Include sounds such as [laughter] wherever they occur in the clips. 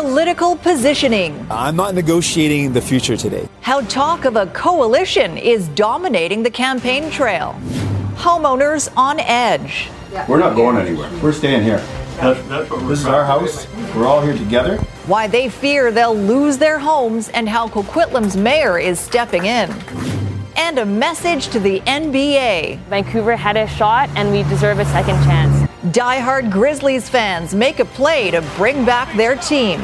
political positioning. I'm not negotiating the future today. How talk of a coalition is dominating the campaign trail. Homeowners on edge. We're not going anywhere. We're staying here. That's, that's what we're This is our house. We're all here together. Why they fear they'll lose their homes and how Coquitlam's mayor is stepping in. And a message to the NBA. Vancouver had a shot and we deserve a second chance. Die-hard Grizzlies fans make a play to bring back their team.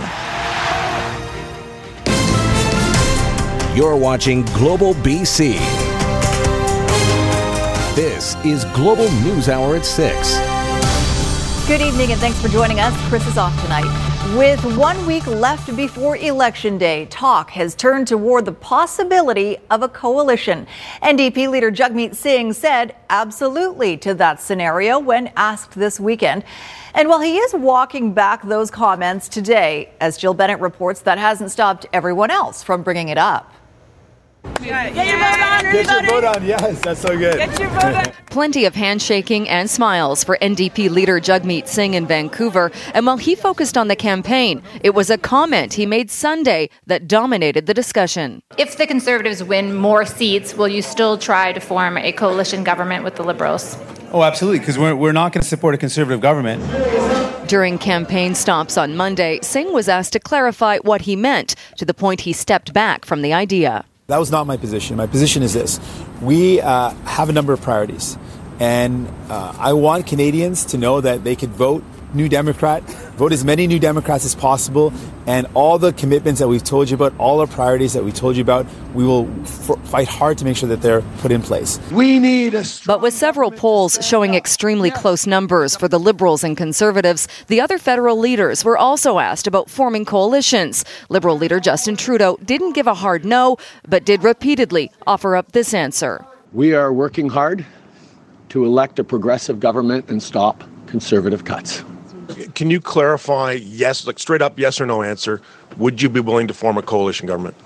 You're watching Global BC. This is Global News Hour at 6. Good evening and thanks for joining us. Chris is off tonight. With one week left before Election Day, talk has turned toward the possibility of a coalition. NDP leader Jagmeet Singh said absolutely to that scenario when asked this weekend. And while he is walking back those comments today, as Jill Bennett reports, that hasn't stopped everyone else from bringing it up. Get your vote on. Yes, that's so good. [laughs] Plenty of handshaking and smiles for NDP leader Jagmeet Singh in Vancouver. And while he focused on the campaign, it was a comment he made Sunday that dominated the discussion. If the Conservatives win more seats, will you still try to form a coalition government with the Liberals? Oh, absolutely, because we're, we're not going to support a conservative government. During campaign stops on Monday, Singh was asked to clarify what he meant to the point he stepped back from the idea. That was not my position. My position is this we uh, have a number of priorities. And uh, I want Canadians to know that they could vote New Democrat, vote as many New Democrats as possible, and all the commitments that we've told you about, all our priorities that we told you about, we will f- fight hard to make sure that they're put in place. We need a But with several polls showing extremely close numbers for the Liberals and Conservatives, the other federal leaders were also asked about forming coalitions. Liberal leader Justin Trudeau didn't give a hard no, but did repeatedly offer up this answer. We are working hard to elect a progressive government and stop conservative cuts. Can you clarify, yes, like straight up yes or no answer? Would you be willing to form a coalition government?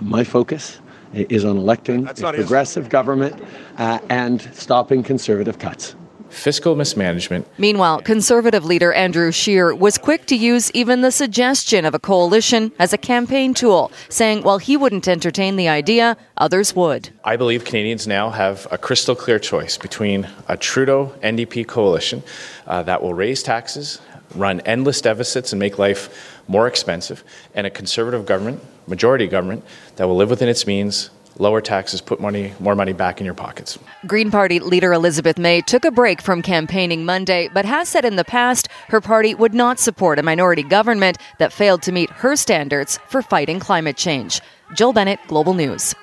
My focus is on electing a progressive government uh, and stopping conservative cuts. Fiscal mismanagement. Meanwhile, Conservative leader Andrew Scheer was quick to use even the suggestion of a coalition as a campaign tool, saying while he wouldn't entertain the idea, others would. I believe Canadians now have a crystal clear choice between a Trudeau NDP coalition uh, that will raise taxes, run endless deficits, and make life more expensive, and a conservative government, majority government, that will live within its means, lower taxes, put money, more money back in your pockets. Green Party leader Elizabeth May took a break from campaigning Monday, but has said in the past her party would not support a minority government that failed to meet her standards for fighting climate change. Jill Bennett, Global News.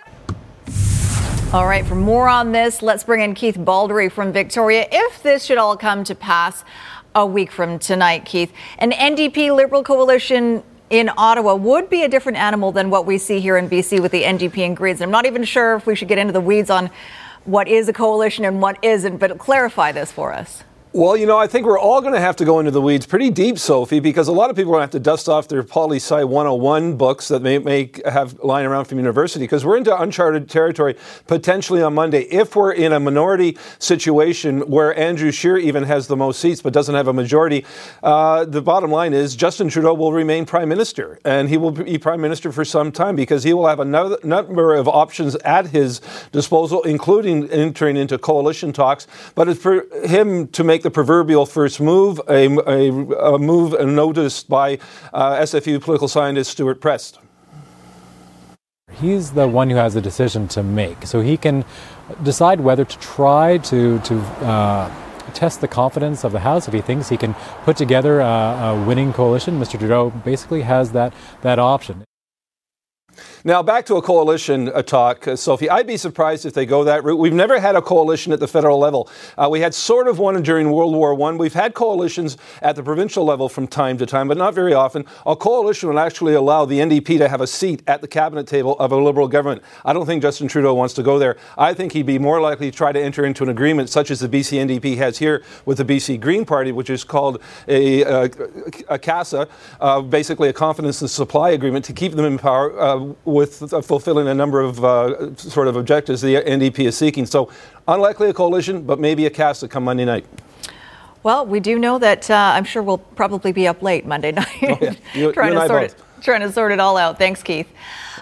All right, for more on this, let's bring in Keith Baldrey from Victoria. If this should all come to pass a week from tonight, Keith, an NDP Liberal coalition in Ottawa would be a different animal than what we see here in BC with the NDP and Greens. And I'm not even sure if we should get into the weeds on what is a coalition and what isn't, but clarify this for us. Well, you know, I think we're all going to have to go into the weeds pretty deep, Sophie, because a lot of people are going to have to dust off their poli sci 101 books that may, may have lying around from university, because we're into uncharted territory potentially on Monday. If we're in a minority situation where Andrew Scheer even has the most seats but doesn't have a majority, uh, the bottom line is Justin Trudeau will remain prime minister, and he will be prime minister for some time because he will have a no- number of options at his disposal, including entering into coalition talks. But it's for him to make the proverbial first move, a, a, a move noticed by uh, SFU political scientist Stewart Prest. He's the one who has the decision to make, so he can decide whether to try to to uh, test the confidence of the House. If he thinks he can put together a, a winning coalition, Mr. Trudeau basically has that that option. Now, back to a coalition uh, talk, uh, Sophie. I'd be surprised if they go that route. We've never had a coalition at the federal level. Uh, we had sort of one during World War I. We've had coalitions at the provincial level from time to time, but not very often. A coalition would actually allow the NDP to have a seat at the cabinet table of a Liberal government. I don't think Justin Trudeau wants to go there. I think he'd be more likely to try to enter into an agreement such as the BC NDP has here with the BC Green Party, which is called a, uh, a CASA, uh, basically a confidence and supply agreement to keep them in power uh, with fulfilling a number of uh, sort of objectives the NDP is seeking. So unlikely a coalition, but maybe a cast CASA come Monday night. Well, we do know that uh, I'm sure we'll probably be up late Monday [laughs] night Oh, yeah. You- [laughs] trying you to sort both. it trying to sort it all out. Thanks, Keith.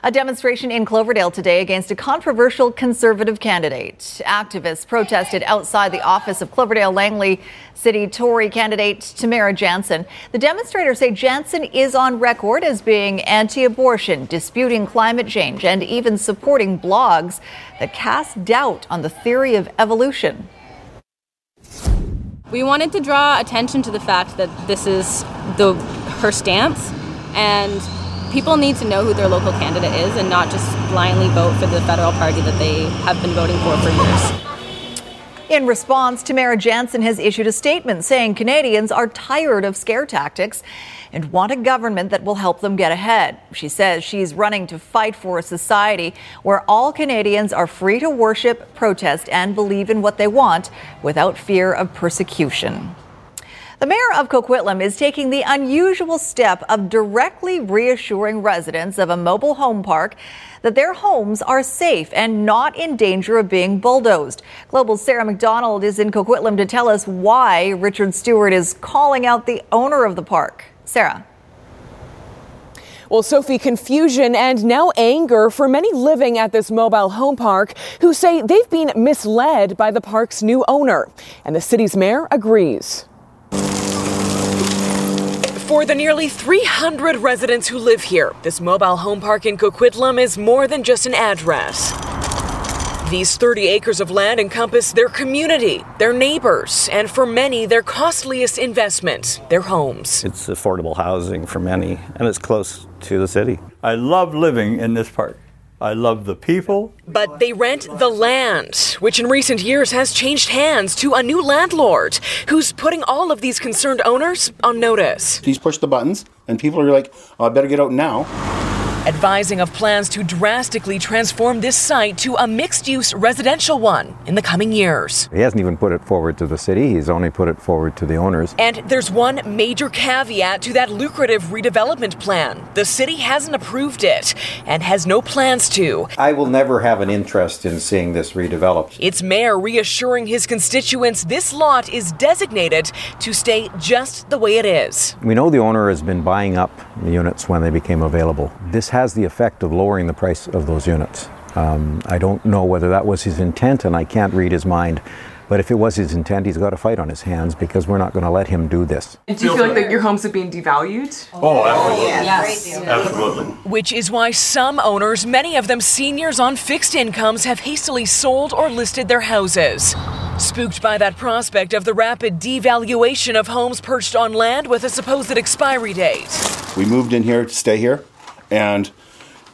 A demonstration in Cloverdale today against a controversial conservative candidate. Activists protested outside the office of Cloverdale Langley City Tory candidate Tamara Jansen. The demonstrators say Jansen is on record as being anti abortion, disputing climate change, and even supporting blogs that cast doubt on the theory of evolution. We wanted to draw attention to the fact that this is the her stance, and people need to know who their local candidate is and not just blindly vote for the federal party that they have been voting for for years. In response, Tamara Jansen has issued a statement saying Canadians are tired of scare tactics and want a government that will help them get ahead. She says she's running to fight for a society where all Canadians are free to worship, protest, and believe in what they want without fear of persecution. The mayor of Coquitlam is taking the unusual step of directly reassuring residents of a mobile home park that their homes are safe and not in danger of being bulldozed. Global's Sarah McDonald is in Coquitlam to tell us why Richard Stewart is calling out the owner of the park. Sarah. Well, Sophie, confusion and now anger for many living at this mobile home park who say they've been misled by the park's new owner. And the city's mayor agrees. For the nearly 300 residents who live here, this mobile home park in Coquitlam is more than just an address. These 30 acres of land encompass their community, their neighbors, and for many, their costliest investment, their homes. It's affordable housing for many, and it's close to the city. I love living in this park. I love the people. But they rent the land, which in recent years has changed hands to a new landlord who's putting all of these concerned owners on notice. He's pushed the buttons, and people are like, oh, I better get out now. Advising of plans to drastically transform this site to a mixed use residential one in the coming years. He hasn't even put it forward to the city, he's only put it forward to the owners. And there's one major caveat to that lucrative redevelopment plan. The city hasn't approved it and has no plans to. I will never have an interest in seeing this redeveloped. Its mayor reassuring his constituents this lot is designated to stay just the way it is. We know the owner has been buying up the units when they became available. This has the effect of lowering the price of those units. Um, I don't know whether that was his intent, and I can't read his mind. But if it was his intent, he's got a fight on his hands because we're not going to let him do this. Do you feel like that your homes are being devalued? Oh, absolutely. Yes. Absolutely. Which is why some owners, many of them seniors on fixed incomes, have hastily sold or listed their houses. Spooked by that prospect of the rapid devaluation of homes perched on land with a supposed expiry date. We moved in here to stay here, and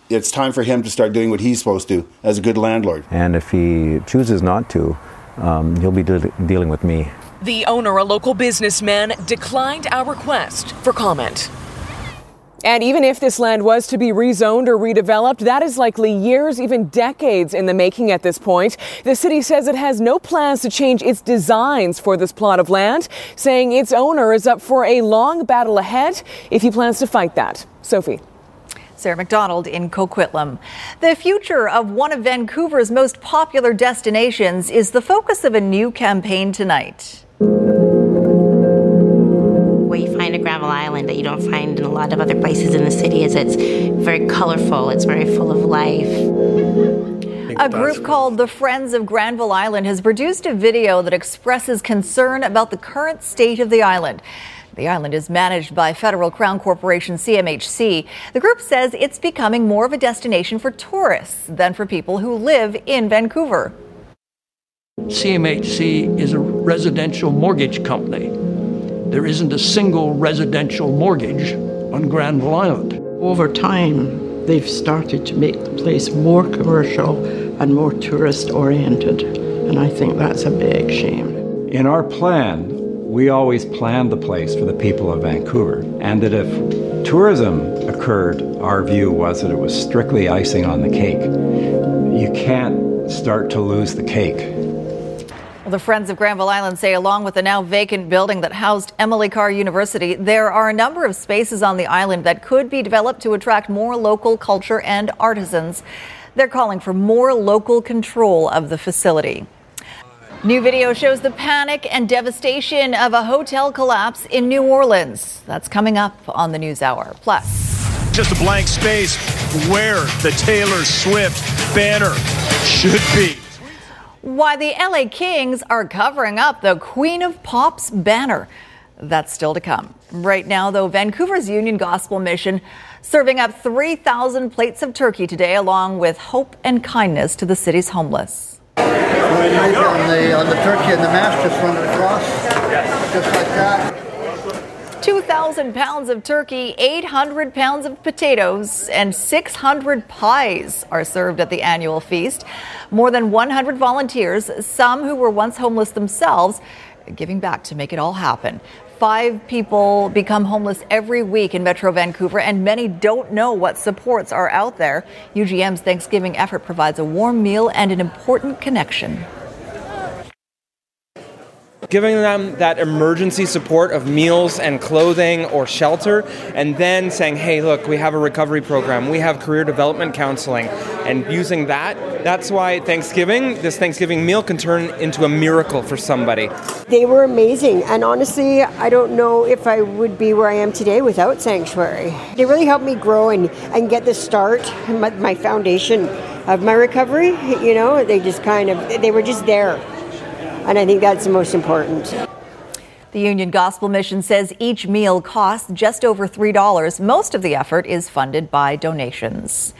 it's time for him to start doing what he's supposed to as a good landlord. And if he chooses not to, um, he'll be de- dealing with me. The owner, a local businessman, declined our request for comment. And even if this land was to be rezoned or redeveloped, that is likely years, even decades in the making at this point. The city says it has no plans to change its designs for this plot of land, saying its owner is up for a long battle ahead if he plans to fight that. Sophie. Sarah McDonald in Coquitlam. The future of one of Vancouver's most popular destinations is the focus of a new campaign tonight. What you find at Granville Island that you don't find in a lot of other places in the city is it's very colorful, it's very full of life. A group called the Friends of Granville Island has produced a video that expresses concern about the current state of the island. The island is managed by Federal Crown Corporation CMHC. The group says it's becoming more of a destination for tourists than for people who live in Vancouver. CMHC is a residential mortgage company. There isn't a single residential mortgage on Granville Island. Over time, they've started to make the place more commercial and more tourist oriented, and I think that's a big shame. In our plan, we always planned the place for the people of Vancouver, and that if tourism occurred, our view was that it was strictly icing on the cake. You can't start to lose the cake. Well, the Friends of Granville Island say, along with the now vacant building that housed Emily Carr University, there are a number of spaces on the island that could be developed to attract more local culture and artisans. They're calling for more local control of the facility. New video shows the panic and devastation of a hotel collapse in New Orleans. That's coming up on the News Hour. Plus, just a blank space where the Taylor Swift banner should be. Why the LA Kings are covering up the Queen of Pop's banner. That's still to come. Right now, though, Vancouver's Union Gospel Mission serving up 3,000 plates of turkey today, along with hope and kindness to the city's homeless. On the, on the turkey and the mash, just run across, just like that. 2,000 pounds of turkey, 800 pounds of potatoes, and 600 pies are served at the annual feast. More than 100 volunteers, some who were once homeless themselves, giving back to make it all happen. Five people become homeless every week in Metro Vancouver, and many don't know what supports are out there. UGM's Thanksgiving effort provides a warm meal and an important connection giving them that emergency support of meals and clothing or shelter, and then saying, hey, look, we have a recovery program, we have career development counseling, and using that, that's why Thanksgiving, this Thanksgiving meal can turn into a miracle for somebody. They were amazing, and honestly, I don't know if I would be where I am today without Sanctuary. They really helped me grow and, and get the start, my, my foundation of my recovery. You know, they just kind of, they were just there and I think that's the most important. The Union Gospel Mission says each meal costs just over $3. Most of the effort is funded by donations.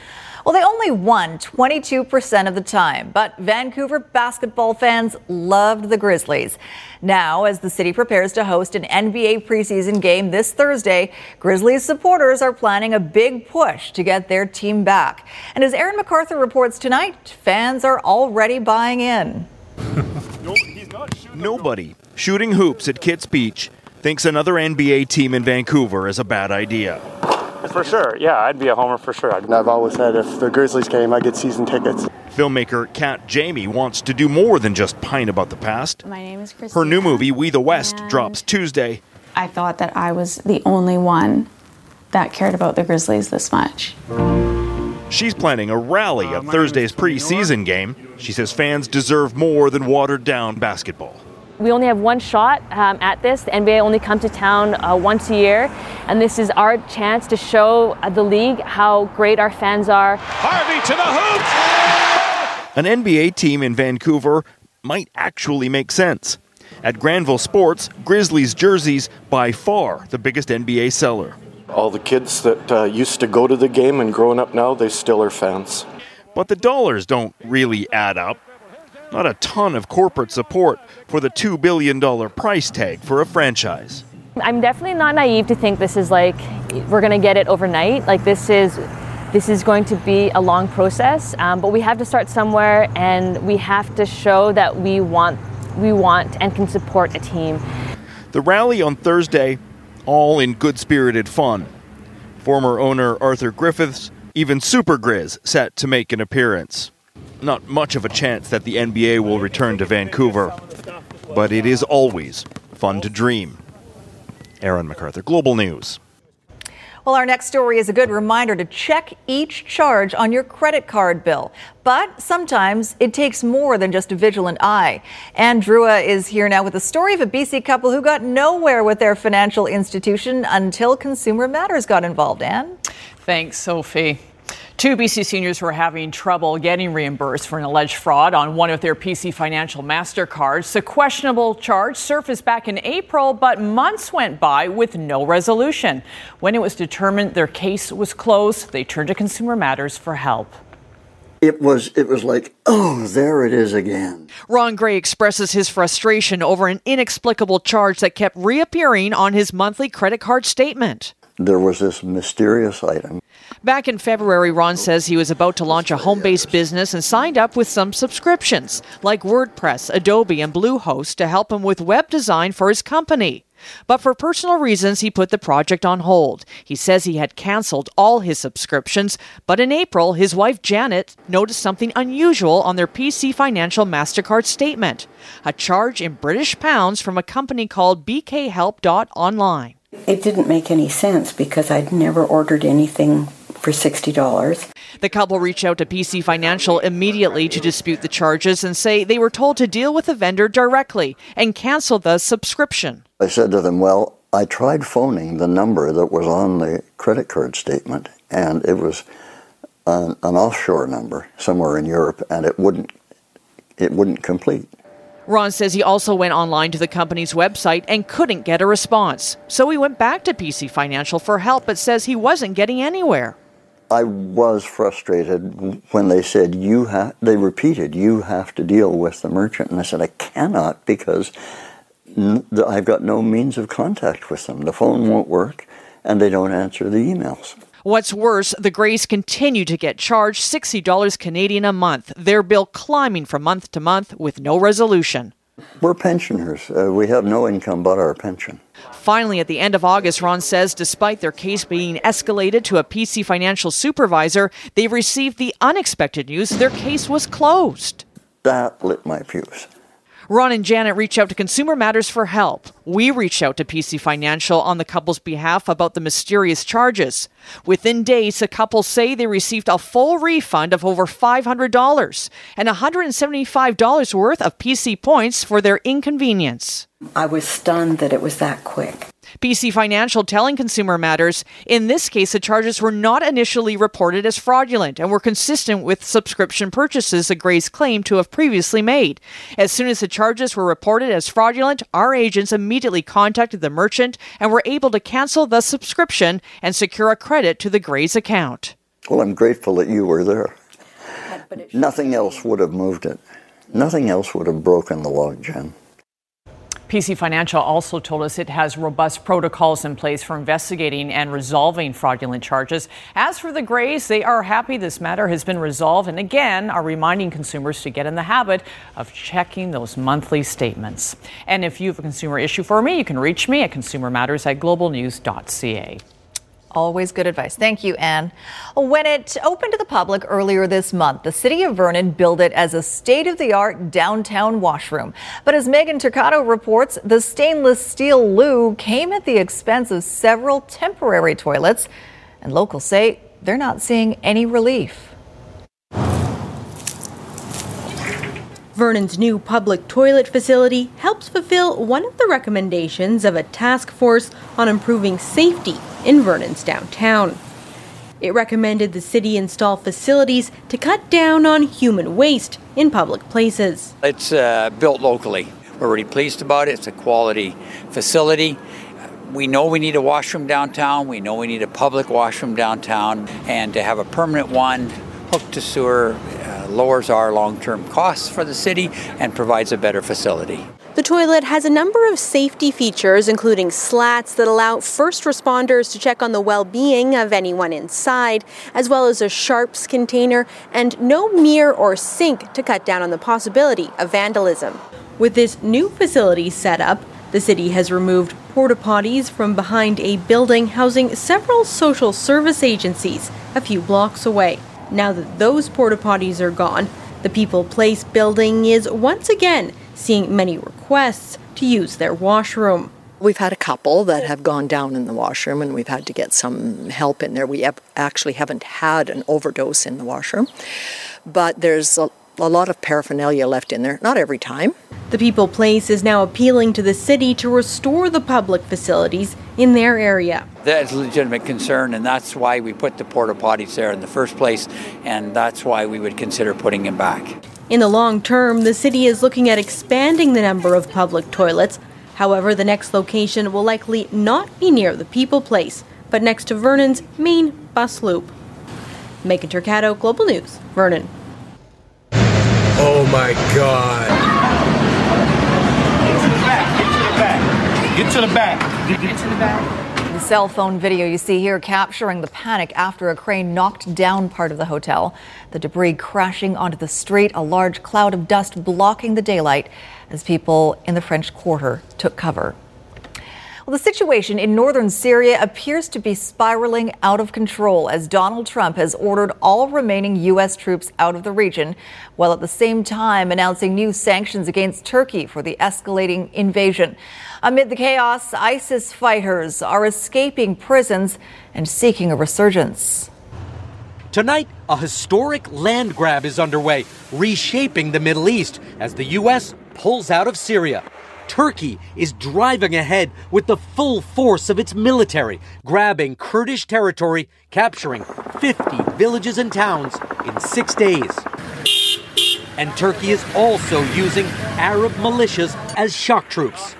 Well, they only won 22% of the time, but Vancouver basketball fans loved the Grizzlies. Now, as the city prepares to host an NBA preseason game this Thursday, Grizzlies supporters are planning a big push to get their team back. And as Aaron MacArthur reports tonight, fans are already buying in. [laughs] Nobody shooting hoops at Kits Beach thinks another NBA team in Vancouver is a bad idea. For sure, yeah, I'd be a homer for sure. I've always said if the Grizzlies came, I'd get season tickets. Filmmaker Kat Jayme wants to do more than just pine about the past. My name is Chris. Her new movie, We the West, drops Tuesday. I thought that I was the only one that cared about the Grizzlies this much. She's planning a rally at Thursday's preseason game. She says fans deserve more than watered down basketball. We only have one shot um, at this. The NBA only comes to town uh, once a year, and this is our chance to show uh, the league how great our fans are. Harvey to the hoop! An NBA team in Vancouver might actually make sense. At Granville Sports, Grizzlies jerseys by far the biggest NBA seller. All the kids that uh, used to go to the game and growing up now, they still are fans. But the dollars don't really add up. Not a ton of corporate support for the $2 billion price tag for a franchise. I'm definitely not naive to think this is like we're going to get it overnight. Like this is this is going to be a long process, um, but we have to start somewhere, and we have to show that we want we want and can support a team. The rally on Thursday all in good spirited fun. Former owner Arthur Griffiths, even Super Grizz, set to make an appearance. Not much of a chance that the NBA will return to Vancouver, but it is always fun to dream. Aaron MacArthur, Global News. Well, our next story is a good reminder to check each charge on your credit card bill. But sometimes it takes more than just a vigilant eye. Anne Drewa is here now with the story of a BC couple who got nowhere with their financial institution until Consumer Matters got involved. Anne? Thanks, Sophie. Two BC seniors were having trouble getting reimbursed for an alleged fraud on one of their PC Financial MasterCards. The questionable charge surfaced back in April, but months went by with no resolution. When it was determined their case was closed, they turned to Consumer Matters for help it was it was like oh there it is again ron gray expresses his frustration over an inexplicable charge that kept reappearing on his monthly credit card statement there was this mysterious item. Back in February, Ron says he was about to launch a home based business and signed up with some subscriptions, like WordPress, Adobe, and Bluehost, to help him with web design for his company. But for personal reasons, he put the project on hold. He says he had canceled all his subscriptions, but in April, his wife Janet noticed something unusual on their PC Financial MasterCard statement a charge in British pounds from a company called BKHelp.online. It didn't make any sense because I'd never ordered anything for $60. The couple reached out to PC Financial immediately to dispute the charges and say they were told to deal with the vendor directly and cancel the subscription. I said to them, Well, I tried phoning the number that was on the credit card statement, and it was an, an offshore number somewhere in Europe, and it wouldn't it wouldn't complete. Ron says he also went online to the company's website and couldn't get a response. So he went back to PC Financial for help, but says he wasn't getting anywhere. I was frustrated when they said you have. They repeated, "You have to deal with the merchant," and I said, "I cannot because I've got no means of contact with them. The phone won't work, and they don't answer the emails." What's worse, the Greys continue to get charged $60 Canadian a month, their bill climbing from month to month with no resolution. We're pensioners. Uh, we have no income but our pension. Finally, at the end of August, Ron says despite their case being escalated to a PC financial supervisor, they received the unexpected news their case was closed. That lit my fuse. Ron and Janet reach out to Consumer Matters for help. We reach out to PC Financial on the couple's behalf about the mysterious charges. Within days, the couple say they received a full refund of over $500 and $175 worth of PC points for their inconvenience. I was stunned that it was that quick. PC Financial telling Consumer Matters in this case, the charges were not initially reported as fraudulent and were consistent with subscription purchases the Greys claimed to have previously made. As soon as the charges were reported as fraudulent, our agents immediately contacted the merchant and were able to cancel the subscription and secure a credit to the Greys account. Well, I'm grateful that you were there. Nothing else would have moved it. Nothing else would have broken the log, Jen. PC Financial also told us it has robust protocols in place for investigating and resolving fraudulent charges. As for the Greys, they are happy this matter has been resolved and again are reminding consumers to get in the habit of checking those monthly statements. And if you have a consumer issue for me, you can reach me at consumermatters at globalnews.ca. Always good advice. Thank you, Anne. When it opened to the public earlier this month, the city of Vernon billed it as a state of the art downtown washroom. But as Megan Turcato reports, the stainless steel loo came at the expense of several temporary toilets, and locals say they're not seeing any relief. Vernon's new public toilet facility helps fulfill one of the recommendations of a task force on improving safety in Vernon's downtown. It recommended the city install facilities to cut down on human waste in public places. It's uh, built locally. We're really pleased about it. It's a quality facility. We know we need a washroom downtown. We know we need a public washroom downtown. And to have a permanent one hooked to sewer uh, lowers our long term costs for the city and provides a better facility. The toilet has a number of safety features, including slats that allow first responders to check on the well being of anyone inside, as well as a sharps container and no mirror or sink to cut down on the possibility of vandalism. With this new facility set up, the city has removed porta potties from behind a building housing several social service agencies a few blocks away. Now that those porta potties are gone, the People Place building is once again seeing many requests to use their washroom. We've had a couple that have gone down in the washroom and we've had to get some help in there. We have actually haven't had an overdose in the washroom, but there's a, a lot of paraphernalia left in there. Not every time. The People Place is now appealing to the city to restore the public facilities in their area. That is a legitimate concern, and that's why we put the porta potties there in the first place, and that's why we would consider putting them back. In the long term, the city is looking at expanding the number of public toilets. However, the next location will likely not be near the People Place, but next to Vernon's main bus loop. Megan Turcato, Global News, Vernon. Oh my God. Get to the back. Get to the back. Get to the back. Get to the back. The cell phone video you see here capturing the panic after a crane knocked down part of the hotel. The debris crashing onto the street, a large cloud of dust blocking the daylight as people in the French Quarter took cover. Well, the situation in northern Syria appears to be spiraling out of control as Donald Trump has ordered all remaining U.S. troops out of the region, while at the same time announcing new sanctions against Turkey for the escalating invasion. Amid the chaos, ISIS fighters are escaping prisons and seeking a resurgence. Tonight, a historic land grab is underway, reshaping the Middle East as the U.S. pulls out of Syria. Turkey is driving ahead with the full force of its military, grabbing Kurdish territory, capturing 50 villages and towns in six days. And Turkey is also using Arab militias as shock troops.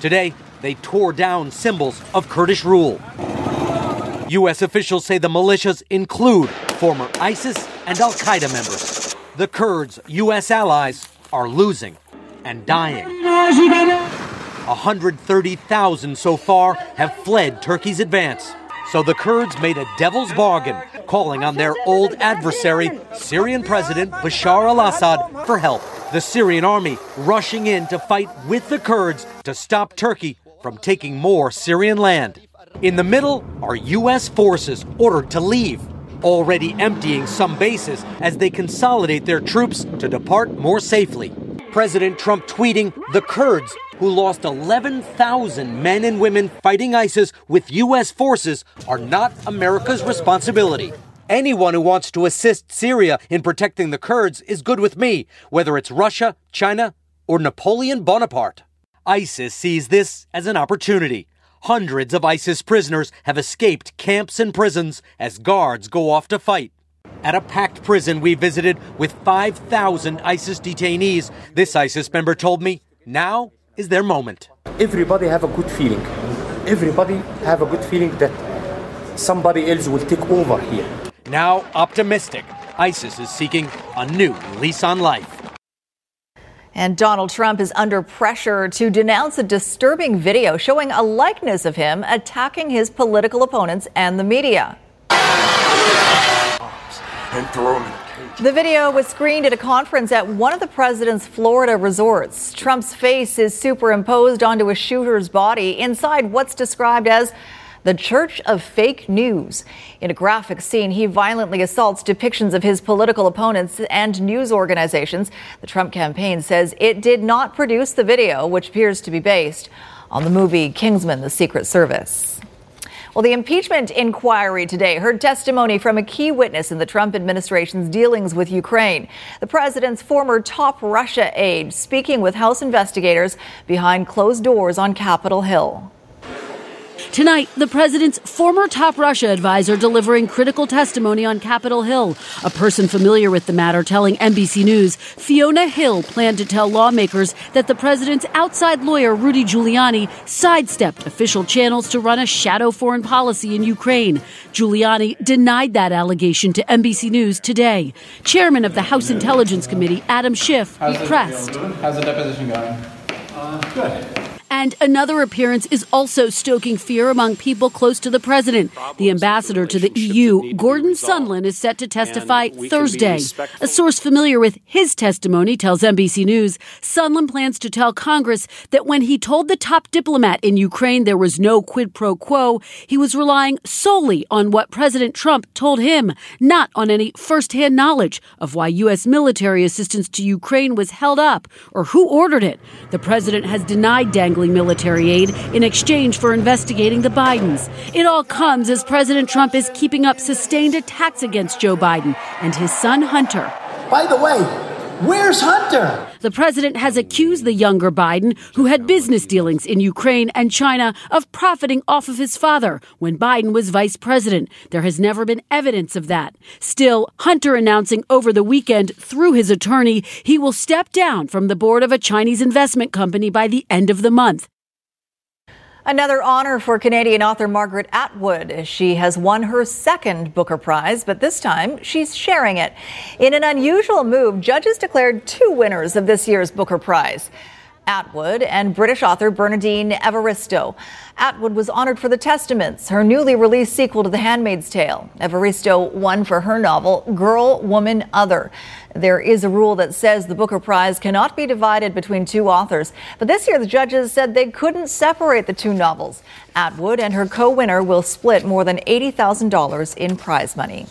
Today, they tore down symbols of Kurdish rule. U.S. officials say the militias include former ISIS and Al Qaeda members. The Kurds, U.S. allies, are losing and dying. 130,000 so far have fled Turkey's advance. So the Kurds made a devil's bargain, calling on their old adversary, Syrian President Bashar al Assad, for help. The Syrian army rushing in to fight with the Kurds to stop Turkey from taking more Syrian land. In the middle are U.S. forces ordered to leave, already emptying some bases as they consolidate their troops to depart more safely. President Trump tweeting the Kurds, who lost 11,000 men and women fighting ISIS with U.S. forces, are not America's responsibility. Anyone who wants to assist Syria in protecting the Kurds is good with me, whether it's Russia, China, or Napoleon Bonaparte. ISIS sees this as an opportunity. Hundreds of ISIS prisoners have escaped camps and prisons as guards go off to fight. At a packed prison we visited with 5,000 ISIS detainees, this ISIS member told me now is their moment. Everybody have a good feeling. Everybody have a good feeling that somebody else will take over here. Now optimistic, ISIS is seeking a new lease on life. And Donald Trump is under pressure to denounce a disturbing video showing a likeness of him attacking his political opponents and the media. The video was screened at a conference at one of the president's Florida resorts. Trump's face is superimposed onto a shooter's body inside what's described as the Church of Fake News. In a graphic scene, he violently assaults depictions of his political opponents and news organizations. The Trump campaign says it did not produce the video, which appears to be based on the movie Kingsman The Secret Service. Well, the impeachment inquiry today heard testimony from a key witness in the Trump administration's dealings with Ukraine. The president's former top Russia aide speaking with House investigators behind closed doors on Capitol Hill. Tonight, the president's former top Russia advisor delivering critical testimony on Capitol Hill. A person familiar with the matter telling NBC News Fiona Hill planned to tell lawmakers that the president's outside lawyer, Rudy Giuliani, sidestepped official channels to run a shadow foreign policy in Ukraine. Giuliani denied that allegation to NBC News today. Chairman of the House Intelligence Committee, Adam Schiff, pressed. How's the deposition going? Uh, good. And another appearance is also stoking fear among people close to the president. The ambassador to the EU, Gordon Sondland, is set to testify Thursday. A source familiar with his testimony tells NBC News Sondland plans to tell Congress that when he told the top diplomat in Ukraine there was no quid pro quo, he was relying solely on what President Trump told him, not on any firsthand knowledge of why U.S. military assistance to Ukraine was held up or who ordered it. The president has denied dangling military aid in exchange for investigating the Bidens. It all comes as President Trump is keeping up sustained attacks against Joe Biden and his son Hunter. By the way, where's Hunter? The president has accused the younger Biden, who had business dealings in Ukraine and China, of profiting off of his father when Biden was vice president. There has never been evidence of that. Still, Hunter announcing over the weekend through his attorney he will step down from the board of a Chinese investment company by the end of the month. Another honor for Canadian author Margaret Atwood. She has won her second Booker Prize, but this time she's sharing it. In an unusual move, judges declared two winners of this year's Booker Prize. Atwood and British author Bernardine Evaristo. Atwood was honored for The Testaments, her newly released sequel to The Handmaid's Tale. Evaristo won for her novel Girl, Woman, Other. There is a rule that says the Booker Prize cannot be divided between two authors, but this year the judges said they couldn't separate the two novels. Atwood and her co winner will split more than $80,000 in prize money.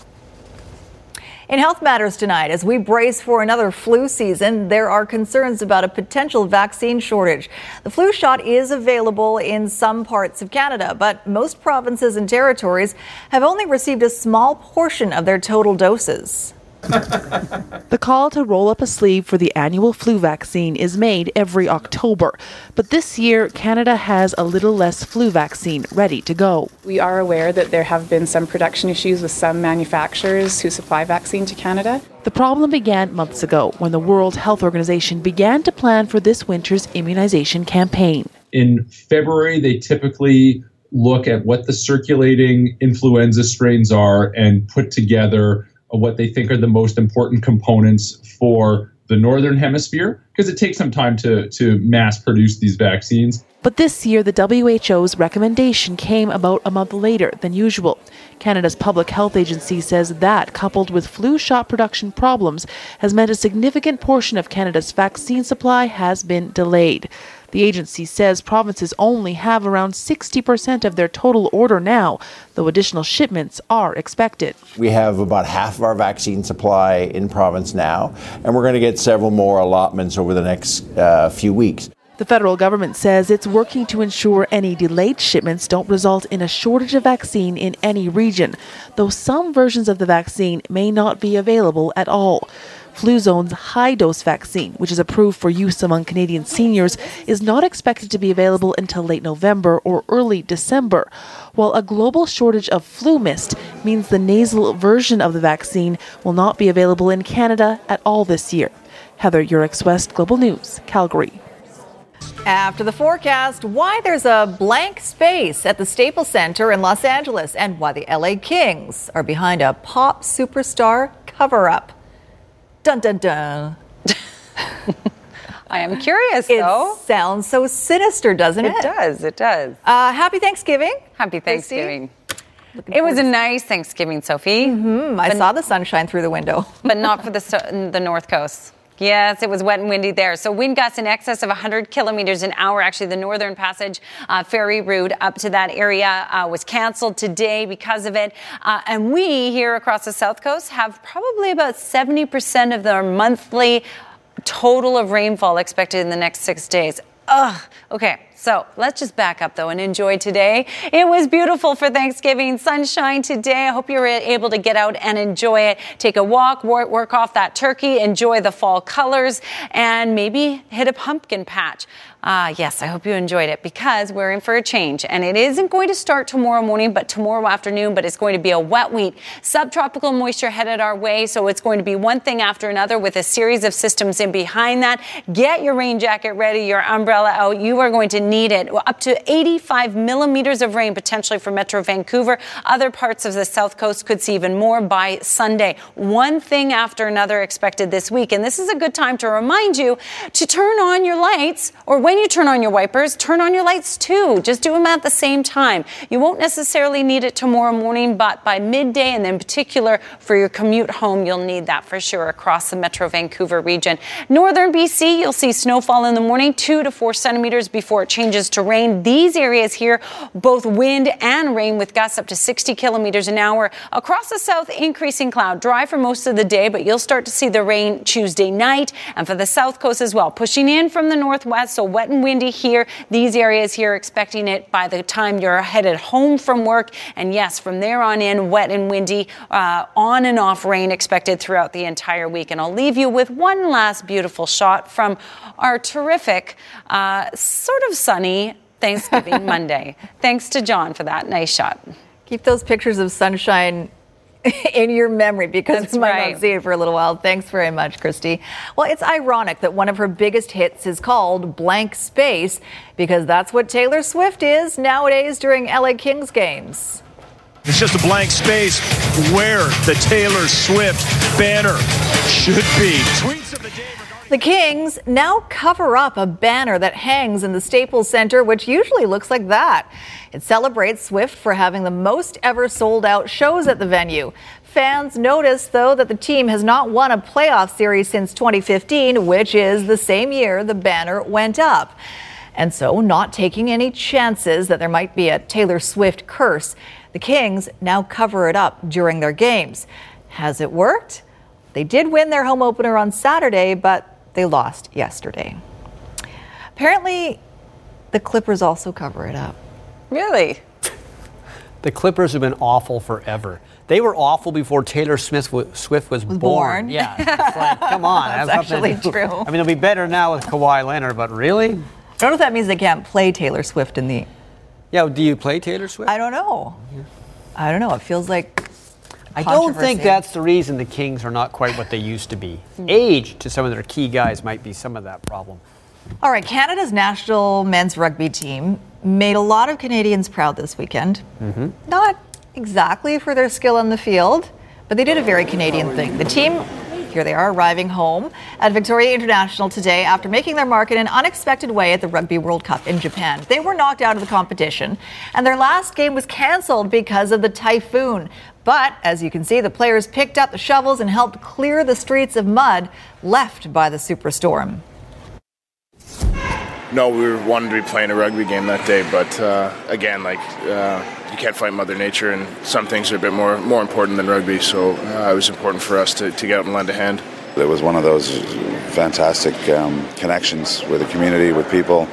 In Health Matters tonight, as we brace for another flu season, there are concerns about a potential vaccine shortage. The flu shot is available in some parts of Canada, but most provinces and territories have only received a small portion of their total doses. The call to roll up a sleeve for the annual flu vaccine is made every October. But this year, Canada has a little less flu vaccine ready to go. We are aware that there have been some production issues with some manufacturers who supply vaccine to Canada. The problem began months ago when the World Health Organization began to plan for this winter's immunization campaign. In February, they typically look at what the circulating influenza strains are and put together what they think are the most important components for the northern hemisphere because it takes some time to, to mass produce these vaccines. But this year, the WHO's recommendation came about a month later than usual. Canada's Public Health Agency says that, coupled with flu shot production problems, has meant a significant portion of Canada's vaccine supply has been delayed. The agency says provinces only have around 60% of their total order now, though additional shipments are expected. We have about half of our vaccine supply in province now, and we're going to get several more allotments over the next uh, few weeks. The federal government says it's working to ensure any delayed shipments don't result in a shortage of vaccine in any region, though some versions of the vaccine may not be available at all. Fluzone's high dose vaccine, which is approved for use among Canadian seniors, is not expected to be available until late November or early December, while a global shortage of FluMist means the nasal version of the vaccine will not be available in Canada at all this year. Heather Yourex West, Global News, Calgary. After the forecast, why there's a blank space at the Staples Center in Los Angeles and why the LA Kings are behind a pop superstar cover up. Dun dun dun. I am curious, it though. It sounds so sinister, doesn't it? It does. It does. Uh, happy Thanksgiving. Happy Thanksgiving. It was a nice Thanksgiving, Sophie. Mm-hmm. I saw the sunshine through the window, but not for the the North Coast. Yes, it was wet and windy there. So wind gusts in excess of 100 kilometers an hour. Actually, the Northern Passage uh, ferry route up to that area uh, was canceled today because of it. Uh, and we here across the South Coast have probably about 70% of our monthly total of rainfall expected in the next six days. Ugh. Okay. So let's just back up though and enjoy today. It was beautiful for Thanksgiving, sunshine today. I hope you were able to get out and enjoy it. Take a walk, work, work off that turkey, enjoy the fall colors, and maybe hit a pumpkin patch. Uh, yes, I hope you enjoyed it because we're in for a change. And it isn't going to start tomorrow morning, but tomorrow afternoon, but it's going to be a wet week. Subtropical moisture headed our way, so it's going to be one thing after another with a series of systems in behind that. Get your rain jacket ready, your umbrella out. You are going to need it. Up to 85 millimeters of rain potentially for Metro Vancouver. Other parts of the south coast could see even more by Sunday. One thing after another expected this week. And this is a good time to remind you to turn on your lights or when you turn on your wipers, turn on your lights too. Just do them at the same time. You won't necessarily need it tomorrow morning, but by midday and in particular for your commute home, you'll need that for sure across the Metro Vancouver region. Northern BC, you'll see snowfall in the morning, two to four centimeters before it changes to rain. These areas here, both wind and rain with gusts up to 60 kilometers an hour. Across the south, increasing cloud, dry for most of the day, but you'll start to see the rain Tuesday night and for the south coast as well, pushing in from the northwest, so wet and windy here. These areas here expecting it by the time you're headed home from work. And yes, from there on in, wet and windy, uh, on and off rain expected throughout the entire week. And I'll leave you with one last beautiful shot from our terrific, uh, sort of sunny Thanksgiving [laughs] Monday. Thanks to John for that nice shot. Keep those pictures of sunshine [laughs] in your memory because That's we might right. not see it for a little while. Thanks very much, Kristi. Well, it's ironic that one of her biggest hits is called Blank Space because that's what Taylor Swift is nowadays during LA Kings games. It's just a blank space where the Taylor Swift banner should be. Tweets of the day. The Kings now cover up a banner that hangs in the Staples Center, which usually looks like that. It celebrates Swift for having the most ever sold out shows at the venue. Fans notice, though, that the team has not won a playoff series since 2015, which is the same year the banner went up. And so, not taking any chances that there might be a Taylor Swift curse, the Kings now cover it up during their games. Has it worked? They did win their home opener on Saturday, but they lost yesterday. Apparently, the Clippers also cover it up. Really? [laughs] The Clippers have been awful forever. They were awful before Taylor Smith w- Swift was, Was born. Yeah, [laughs] it's like, come on. That's have actually true. I mean, it'll be better now with Kawhi Leonard, but really? I don't know if that means they can't play Taylor Swift in the. Yeah, do you play Taylor Swift? I don't know. I don't know. It feels like. I don't think that's the reason the Kings are not quite what they used to be. Age to some of their key guys might be some of that problem. All right, Canada's national men's rugby team made a lot of Canadians proud this weekend. Mm-hmm. Not exactly for their skill on the field, but they did a very Canadian thing. The team, here they are, arriving home at Victoria International today after making their mark in an unexpected way at the Rugby World Cup in Japan. They were knocked out of the competition, and their last game was canceled because of the typhoon. But as you can see, the players picked up the shovels and helped clear the streets of mud left by the superstorm. No, we were wanting to be playing a rugby game that day, but uh, again, like uh, you can't fight Mother Nature, and some things are a bit more more important than rugby. So uh, it was important for us to, to get out and lend a hand. It was one of those fantastic um, connections with the community, with people,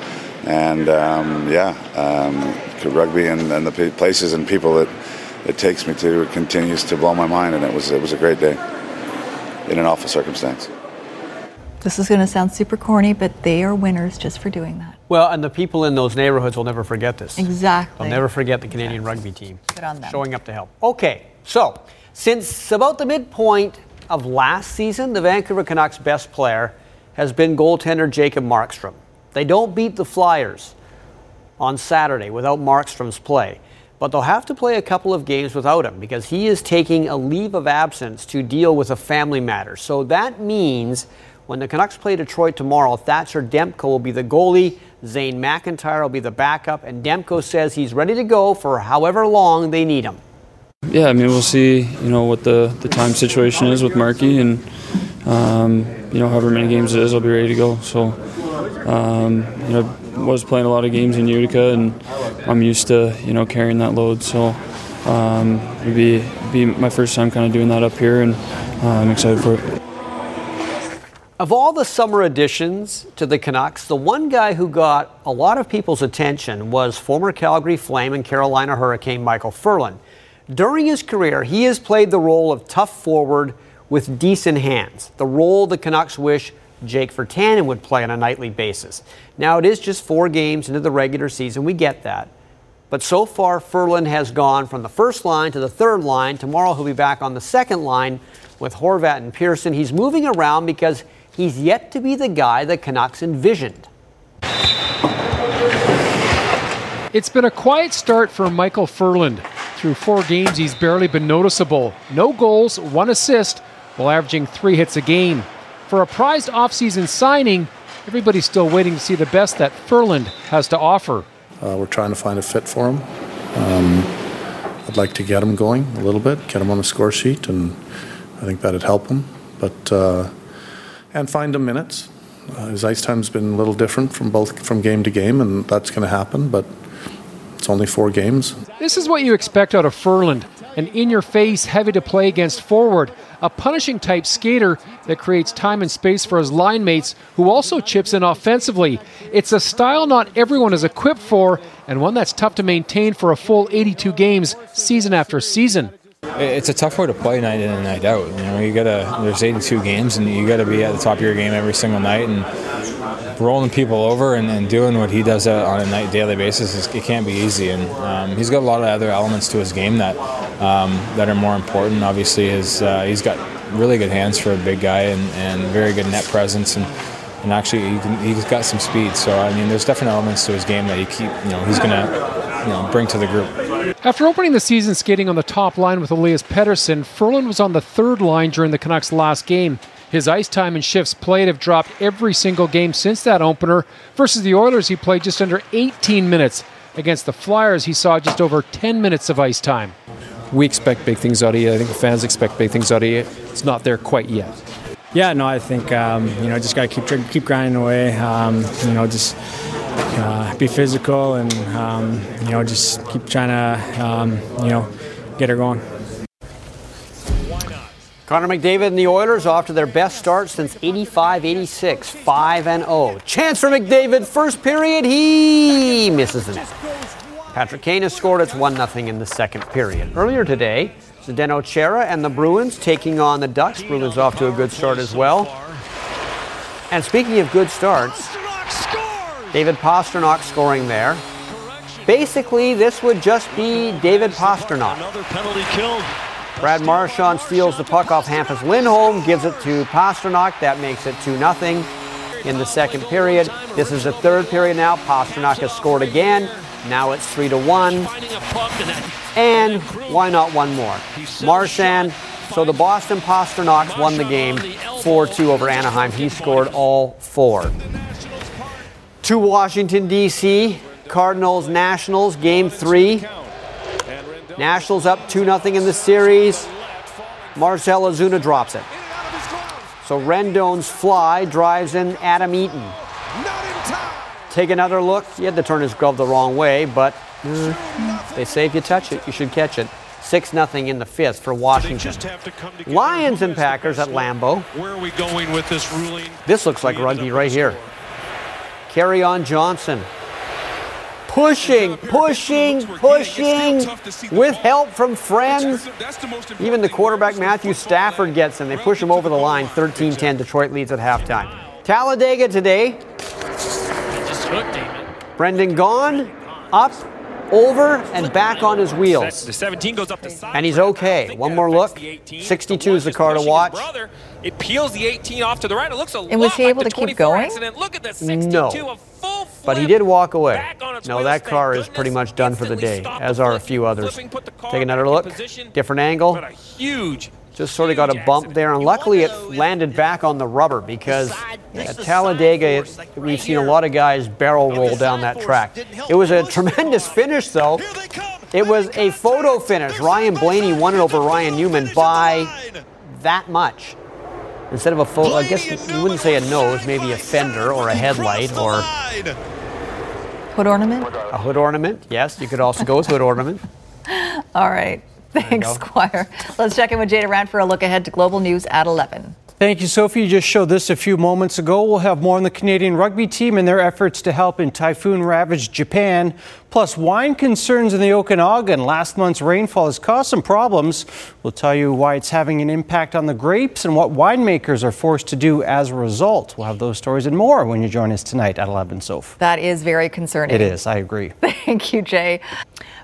and um, yeah, um, rugby and, and the places and people that it takes me to It continues to blow my mind, and it was it was a great day in an awful circumstance. This is going to sound super corny, but they are winners just for doing that. Well, and the people in those neighborhoods will never forget this. Exactly. They'll never forget the Canadian rugby team Good on them. showing up to help. Okay, so since about the midpoint of last season, the Vancouver Canucks' best player has been goaltender Jacob Markstrom. They don't beat the Flyers on Saturday without Markstrom's play, but they'll have to play a couple of games without him because he is taking a leave of absence to deal with a family matter. So that means when the Canucks play Detroit tomorrow, Thatcher Demko will be the goalie, Zane McIntyre will be the backup, and Demko says he's ready to go for however long they need him. Yeah, I mean, we'll see, you know, what the, the time situation is with Marky, and, um, you know, however many games it is, I'll be ready to go. So, um, you know, I was playing a lot of games in Utica, and I'm used to, you know, carrying that load. So, um, it'd be, be my first time kind of doing that up here, and uh, I'm excited for it. Of all the summer additions to the Canucks, the one guy who got a lot of people's attention was former Calgary Flame and Carolina Hurricane Micheal Ferland. During his career, he has played the role of tough forward with decent hands, the role the Canucks wish Jake Virtanen would play on a nightly basis. Now, it is just four games into the regular season, we get that. But so far, Ferland has gone from the first line to the third line. Tomorrow, he'll be back on the second line with Horvat and Pearson. He's moving around because he's yet to be the guy the Canucks envisioned. It's been a quiet start for Micheal Ferland. Through four games, he's barely been noticeable. No goals, one assist, while averaging three hits a game. For a prized offseason signing, everybody's still waiting to see the best that Ferland has to offer. Uh, we're trying to find a fit for him. Um, I'd like to get him going a little bit, get him on the score sheet, and I think that'd help him. But uh, and find him minutes. Uh, his ice time's been a little different from both from game to game, and that's going to happen. But it's only four games. This is what you expect out of Ferland an in your face, heavy to play against forward, a punishing type skater that creates time and space for his line mates, who also chips in offensively. It's a style not everyone is equipped for, and one that's tough to maintain for a full 82 games season after season. It's a tough way to play night in and night out. You know, you gotta. There's 82 games, and you gotta be at the top of your game every single night, and rolling people over and, and doing what he does on a night daily basis. Is, it can't be easy, and um, he's got a lot of other elements to his game that um, that are more important. Obviously, his uh, he's got really good hands for a big guy, and, and very good net presence, and and actually he can, he's got some speed. So I mean, there's different elements to his game that he keep you know he's gonna you know bring to the group. After opening the season skating on the top line with Elias Pettersson, Ferland was on the third line during the Canucks' last game. His ice time and shifts played have dropped every single game since that opener. Versus the Oilers, he played just under 18 minutes. Against the Flyers, he saw just over 10 minutes of ice time. We expect big things out of you. I think the fans expect big things out of you. It's not there quite yet. Yeah, no, I think um, you know just got to keep keep grinding away. Um, you know, just uh, be physical and um, you know just keep trying to um, you know get her going. Connor McDavid and the Oilers off to their best start since 85 86, 5 and 0. Chance for McDavid, first period, he misses the net. Patrick Kane has scored. It's 1 0 in the second period. Earlier today, Zdeno Chara and the Bruins taking on the Ducks. Bruins off to a good start as well. And speaking of good starts, David Pastrnak scoring there. Basically, this would just be David Pastrnak. Another penalty killed. Brad Marchand steals the puck off Hampus Lindholm, gives it to Pastrnak. That makes it 2 0 in the second period. This is the third period now. Pastrnak has scored again. Now it's 3 to 1. And why not one more? Marchand. So the Boston Pastrnaks won the game 4 2 over Anaheim. He scored all four. To Washington, D.C. Cardinals Nationals, game three. Nationals up 2 0 in the series. Marcel Ozuna drops it. So Rendon's fly drives in Adam Eaton. Take another look. He had to turn his glove the wrong way, but uh, they say if you touch it, you should catch it. 6 0 in the fifth for Washington. Lions and Packers at Lambeau. Where are we going with this ruling? This looks like rugby right here. Kerryon Johnson. Pushing, pushing, pushing with help from friends. Even the quarterback Matthew Stafford gets him. They push him over the line. 13 10. Detroit leads at halftime. Talladega today. Brendan Gaughan, up, over, and back on his wheels. The 17 goes up the side. And he's okay. One more look. 62 is the car to watch. Brother, it peels the 18 off to the right. It looks a And was he able like to keep going? Accident. Look at the 62, No. But he did walk away. No, that car is pretty much done for the day, as are a few others. Take another look. Different angle. huge. Just sort of got a bump there, and luckily it landed back on the rubber because at Talladega, we've seen a lot of guys barrel roll down that track. It was a tremendous finish, though. It was a photo finish. Ryan Blaney won it over Ryan Newman by that much. Instead of a photo, I guess you wouldn't say a nose, maybe a fender or a headlight or Hood ornament? a hood ornament. Yes, you could also go with hood ornament. [laughs] All right. Thanks. Squire. Let's check in with Jay Durant for a look ahead to global news at 11. Thank you, Sophie. You just showed this a few moments ago. We'll have more on the Canadian rugby team and their efforts to help in typhoon ravaged Japan. Plus, wine concerns in the Okanagan. Last month's rainfall has caused some problems. We'll tell you why it's having an impact on the grapes and what winemakers are forced to do as a result. We'll have those stories and more when you join us tonight at 11, Soph. That is very concerning. It is, I agree. [laughs] Thank you, Jay.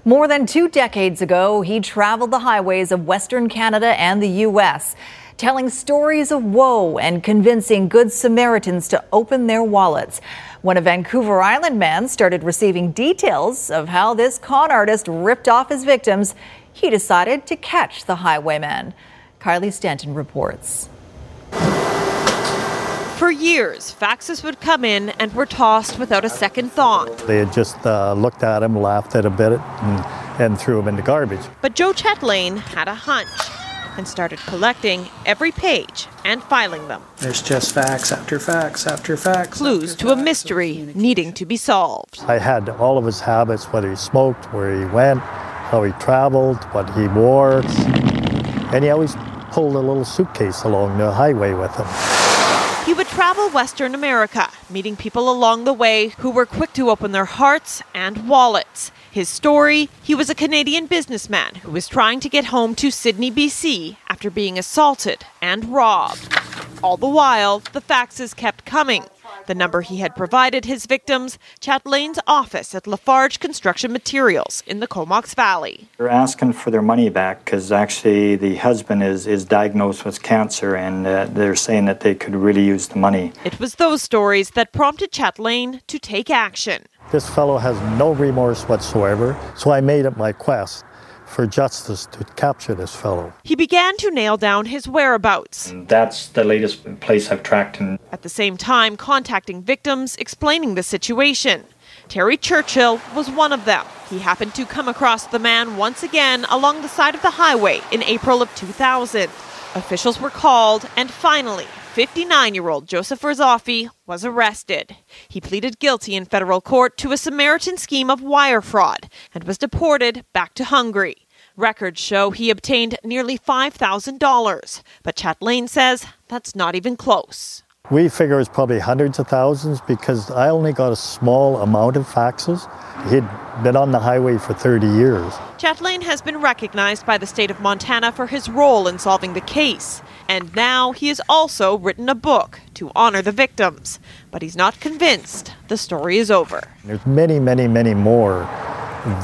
More than two decades ago, he traveled the highways of Western Canada and the U.S., telling stories of woe and convincing Good Samaritans to open their wallets. When a Vancouver Island man started receiving details of how this con artist ripped off his victims, he decided to catch the highwayman. Kylie Stanton reports. For years, faxes would come in and were tossed without a second thought. They had just uh, looked at him, laughed at him a bit, and, and threw him in the garbage. But Joe Chatelain had a hunch and started collecting every page and filing them. There's just facts after facts after facts. Clues to a mystery needing to be solved. I had all of his habits, whether he smoked, where he went, how he traveled, what he wore, and he always pulled a little suitcase along the highway with him. He would travel Western America, meeting people along the way who were quick to open their hearts and wallets. His story he was a Canadian businessman who was trying to get home to Sidney, BC after being assaulted and robbed. All the while, the faxes kept coming. The number he had provided his victims, Chatelain's office at Lafarge Construction Materials in the Comox Valley. They're asking for their money back because actually the husband is, is diagnosed with cancer and uh, they're saying that they could really use the money. It was those stories that prompted Chatelain to take action. This fellow has no remorse whatsoever, so I made it my quest for justice to capture this fellow. He began to nail down his whereabouts. That's the latest place I've tracked him. At the same time, contacting victims, explaining the situation. Terry Churchill was one of them. He happened to come across the man once again along the side of the highway in April of 2000. Officials were called, and finally, 59 year old Joseph Rizoffi was arrested. He pleaded guilty in federal court to a Samaritan scheme of wire fraud and was deported back to Hungary. Records show he obtained nearly $5,000, but Chatelain says that's not even close. We figure it's probably hundreds of thousands because I only got a small amount of faxes. He'd been on the highway for 30 years. Chatelain has been recognized by the state of Montana for his role in solving the case. And now he has also written a book to honor the victims. But he's not convinced the story is over. There's many, many, many more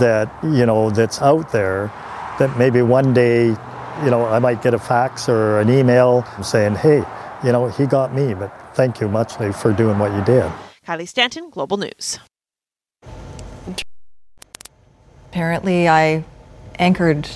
that, you know, that's out there that maybe one day, you know, I might get a fax or an email saying, hey, you know, he got me, but thank you muchly for doing what you did. Kylie Stanton, Global News. Apparently, I anchored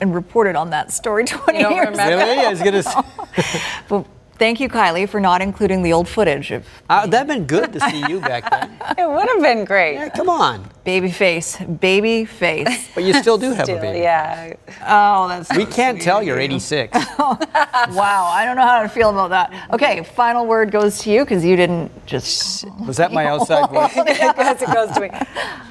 and reported on that story [laughs] 20 don't years remember? ago. Really? I was gonna say- [laughs] well, thank you, Kylie, for not including the old footage of. Uh, that'd been good to see you back then. [laughs] It would have been great. Yeah, come on. Baby face, baby face. [laughs] But you still do have Still, a baby. Yeah. Oh, that's. We can't tell you're 86. [laughs] wow, I don't know how to feel about that. Okay, final word goes to you because you didn't just. [laughs] Was that my outside voice? Yes, it goes to me.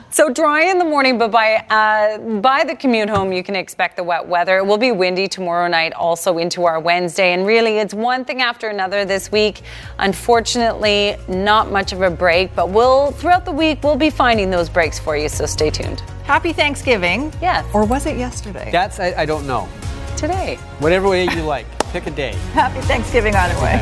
So dry in the morning, but by uh, by the commute home, you can expect the wet weather. It will be windy tomorrow night, also into our Wednesday, and really, it's one thing after another this week. Unfortunately, not much of a break, but we'll throughout the week we'll be finding those breaks for you. So stay tuned. Happy Thanksgiving. Yes. Or was it yesterday? That's, I, I don't know. Today. Whatever way you like. Pick a day. [laughs] Happy Thanksgiving either way.